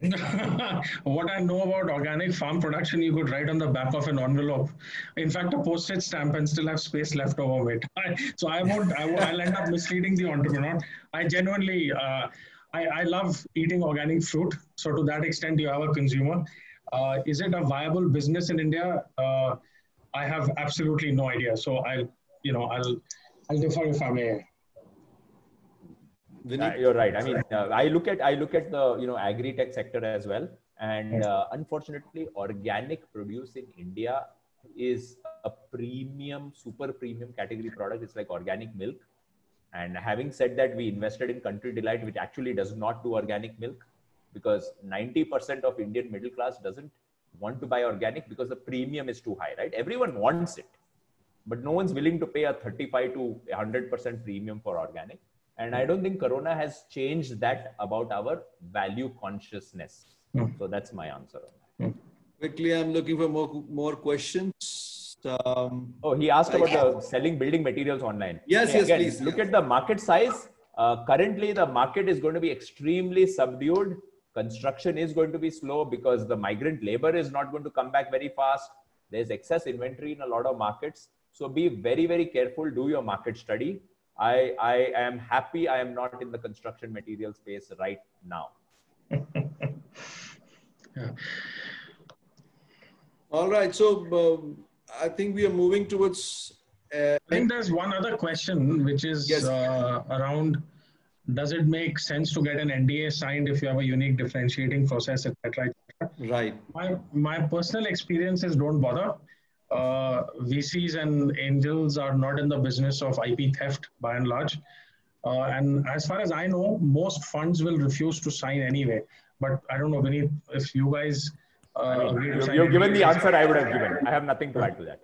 what I know about organic farm production, you could write on the back of an envelope. In fact, a postage stamp and still have space left over it. so I won't. I, will end up misleading the entrepreneur. I genuinely, uh, I, I love eating organic fruit. So to that extent, you have a consumer. Uh, is it a viable business in India? Uh, I have absolutely no idea. So I'll, you know, I'll, I'll defer if I may. Uh, you're right. I mean, uh, I look at I look at the you know agri tech sector as well, and uh, unfortunately, organic produce in India is a premium, super premium category product. It's like organic milk. And having said that, we invested in Country Delight, which actually does not do organic milk because 90% of Indian middle class doesn't want to buy organic because the premium is too high, right? Everyone wants it, but no one's willing to pay a 35 to 100% premium for organic. And I don't think Corona has changed that about our value consciousness. Mm. So that's my answer. Mm. Quickly, I'm looking for more more questions. Um, oh, he asked about the selling building materials online. Yes, yes, again, please. Look at the market size. Uh, currently, the market is going to be extremely subdued. Construction is going to be slow because the migrant labor is not going to come back very fast. There's excess inventory in a lot of markets. So be very, very careful. Do your market study. I, I am happy I am not in the construction material space right now. yeah. All right. So um, I think we are moving towards. Uh, I think there's one other question, which is yes. uh, around does it make sense to get an NDA signed if you have a unique differentiating process, etc. Right. My, my personal experiences don't bother. Uh, VCs and angels are not in the business of IP theft by and large. Uh, and as far as I know, most funds will refuse to sign anyway. But I don't know, Vineet, if you guys uh, you, you've given the answer I would have given. I have nothing to add to that.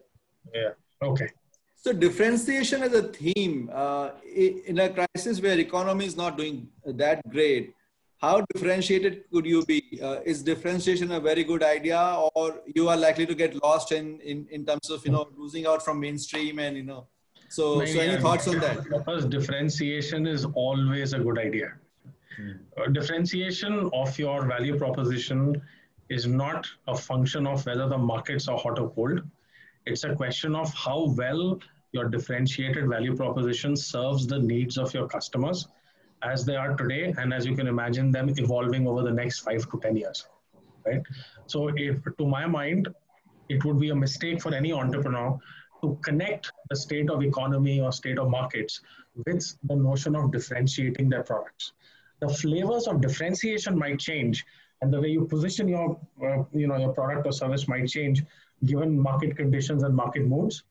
Yeah. Okay. So differentiation as a theme uh, in a crisis where economy is not doing that great, how differentiated could you be? Uh, is differentiation a very good idea, or you are likely to get lost in in, in terms of you know losing out from mainstream and you know? So, Maybe so any thoughts on that? Because differentiation is always a good idea. Hmm. Uh, differentiation of your value proposition is not a function of whether the markets are hot or cold. It's a question of how well your differentiated value proposition serves the needs of your customers as they are today and as you can imagine them evolving over the next five to 10 years. Right? So, if, to my mind, it would be a mistake for any entrepreneur to connect the state of economy or state of markets with the notion of differentiating their products. The flavors of differentiation might change, and the way you position your uh, you know your product or service might change given market conditions and market moves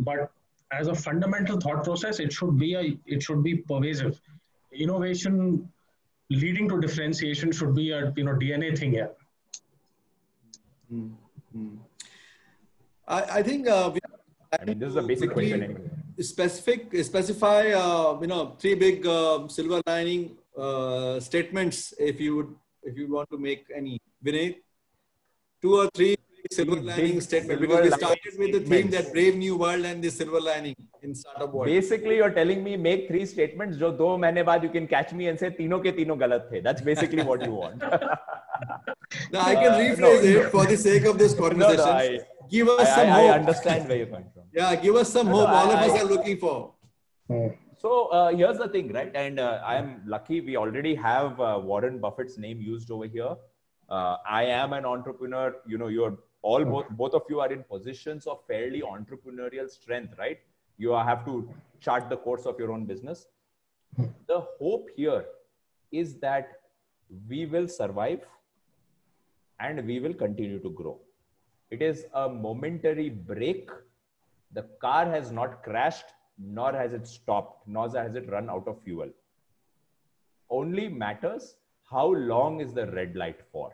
but as a fundamental thought process it should be a it should be pervasive innovation leading to differentiation should be a you know dna thing here mm-hmm. I, I think uh, we, I mean this is a basic question anyway. specific specify uh, you know three big uh, silver lining uh, statements if you would if you want to make any. Vinay, two or three silver lining statement because we started with the theme that brave new world and the silver lining in startup world. Basically, you're telling me make three statements. Jo do mahine baad you can catch me and say तीनों के तीनों गलत थे. That's basically what you want. now I can rephrase uh, no, it for the sake of this conversation. No, no, I, give us I, some I, hope. I understand where you're coming from. Yeah, give us some hope. All of us are looking for. Hmm. So uh, here's the thing, right? And uh, I'm lucky we already have uh, Warren Buffett's name used over here. Uh, I am an entrepreneur. You know, you're all both both of you are in positions of fairly entrepreneurial strength, right? You have to chart the course of your own business. The hope here is that we will survive and we will continue to grow. It is a momentary break. The car has not crashed nor has it stopped, nor has it run out of fuel. Only matters how long is the red light for.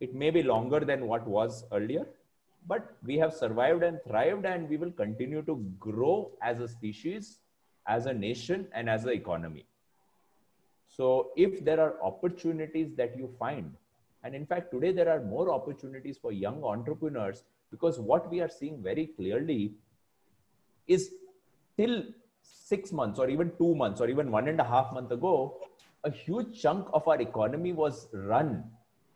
It may be longer than what was earlier, but we have survived and thrived, and we will continue to grow as a species, as a nation, and as an economy. So, if there are opportunities that you find, and in fact, today there are more opportunities for young entrepreneurs because what we are seeing very clearly is till six months or even two months or even one and a half month ago, a huge chunk of our economy was run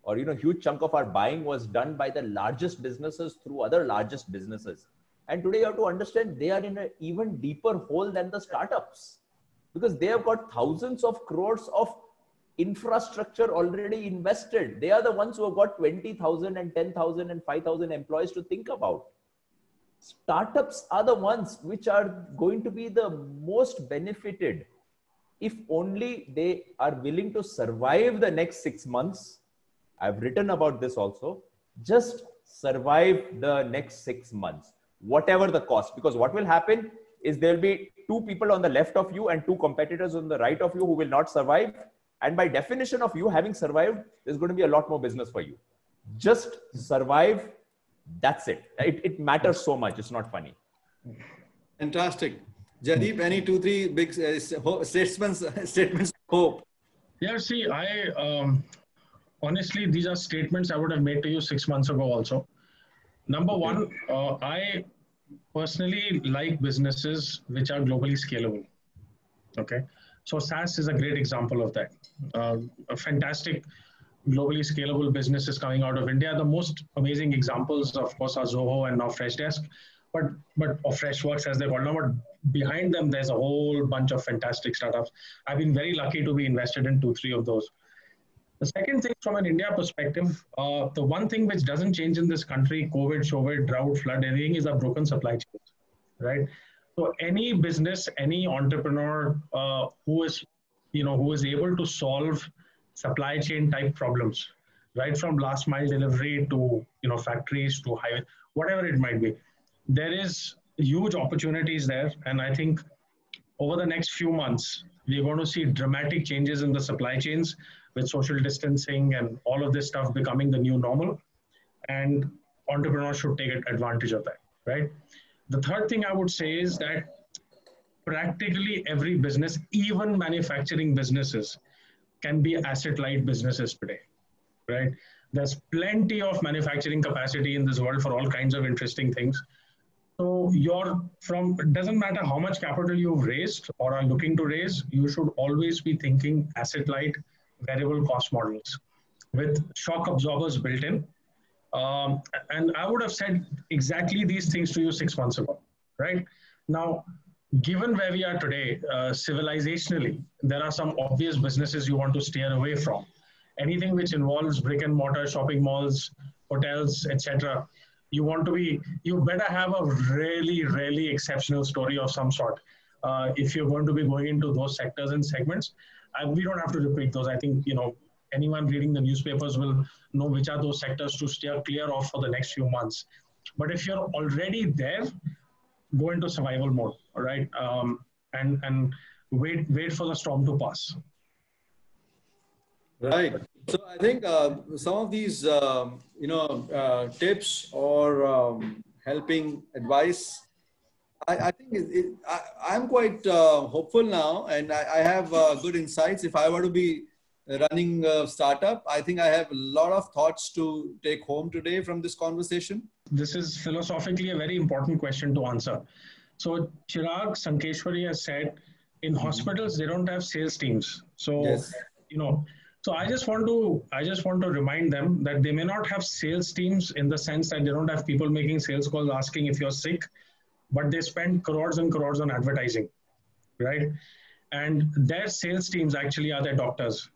or you know huge chunk of our buying was done by the largest businesses through other largest businesses and today you have to understand they are in an even deeper hole than the startups because they have got thousands of crores of infrastructure already invested. They are the ones who have got 20,000 and 10,000 and 5,000 employees to think about. Startups are the ones which are going to be the most benefited if only they are willing to survive the next six months. I've written about this also. Just survive the next six months, whatever the cost. Because what will happen is there'll be two people on the left of you and two competitors on the right of you who will not survive. And by definition of you having survived, there's going to be a lot more business for you. Just survive. That's it. It, it matters so much. It's not funny. Fantastic. Jaideep, any two, three big uh, statements, statements hope? Yeah, see, I um, honestly, these are statements I would have made to you six months ago also. Number one, uh, I personally like businesses which are globally scalable. Okay. So SaaS is a great example of that. Uh, a fantastic globally scalable businesses coming out of India. The most amazing examples, of course, are Zoho and now Freshdesk, but but or Freshworks as they call them. But behind them, there's a whole bunch of fantastic startups. I've been very lucky to be invested in two, three of those. The second thing from an India perspective, uh, the one thing which doesn't change in this country, COVID, COVID, drought, flood, anything is a broken supply chain, right? So any business, any entrepreneur uh, who is, you know, who is able to solve supply chain type problems, right from last mile delivery to, you know, factories to highway, whatever it might be, there is huge opportunities there, and I think over the next few months, we're going to see dramatic changes in the supply chains with social distancing and all of this stuff becoming the new normal. And entrepreneurs should take advantage of that, right? The third thing I would say is that practically every business, even manufacturing businesses, can be asset light businesses today, right? There's plenty of manufacturing capacity in this world for all kinds of interesting things. So you're from it doesn't matter how much capital you've raised or are looking to raise, you should always be thinking asset light variable cost models with shock absorbers built in. Um, and I would have said exactly these things to you six months ago, right? Now, given where we are today, uh, civilizationally, there are some obvious businesses you want to steer away from. Anything which involves brick and mortar, shopping malls, hotels, etc. You want to be, you better have a really, really exceptional story of some sort. Uh, if you're going to be going into those sectors and segments, I, we don't have to repeat those. I think you know anyone reading the newspapers will know which are those sectors to steer clear of for the next few months. But if you're already there, go into survival mode, all right, um, and and wait wait for the storm to pass. Right. So I think uh, some of these, um, you know, uh, tips or um, helping advice I, I think it, it, I, am quite uh, hopeful now, and I, I have uh, good insights. If I were to be running a startup, I think I have a lot of thoughts to take home today from this conversation. This is philosophically a very important question to answer. So Chirag Sankeshwari has said, in mm-hmm. hospitals they don't have sales teams. So yes. you know, so I just want to I just want to remind them that they may not have sales teams in the sense that they don't have people making sales calls asking if you're sick but they spend crores and crores on advertising, right? And their sales teams actually are their doctors.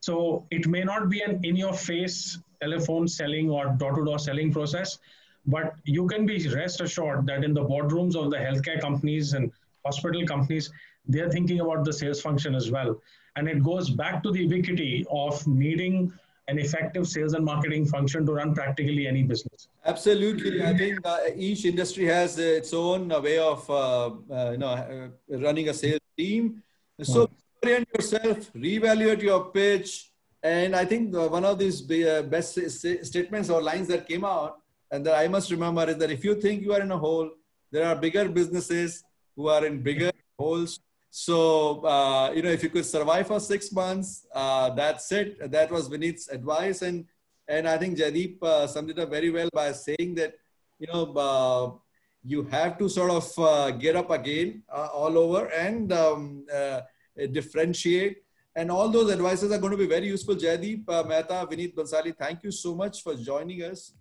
So it may not be an in your face telephone selling or door to door selling process, but you can be rest assured that in the boardrooms of the healthcare companies and hospital companies, they're thinking about the sales function as well. And it goes back to the ubiquity of needing an effective sales and marketing function to run practically any business. Absolutely, I think uh, each industry has its own uh, way of uh, uh you know uh, running a sales team. So hmm. orient yourself, reevaluate your pitch, and I think one of these best statements or lines that came out and that I must remember is that if you think you are in a hole, there are bigger businesses who are in bigger holes so, uh, you know, if you could survive for six months, uh, that's it. That was Vineet's advice. And, and I think Jaideep uh, summed it up very well by saying that, you know, uh, you have to sort of uh, get up again uh, all over and um, differentiate. And all those advices are going to be very useful. Jaideep, Mehta, Vineet Bansali, thank you so much for joining us.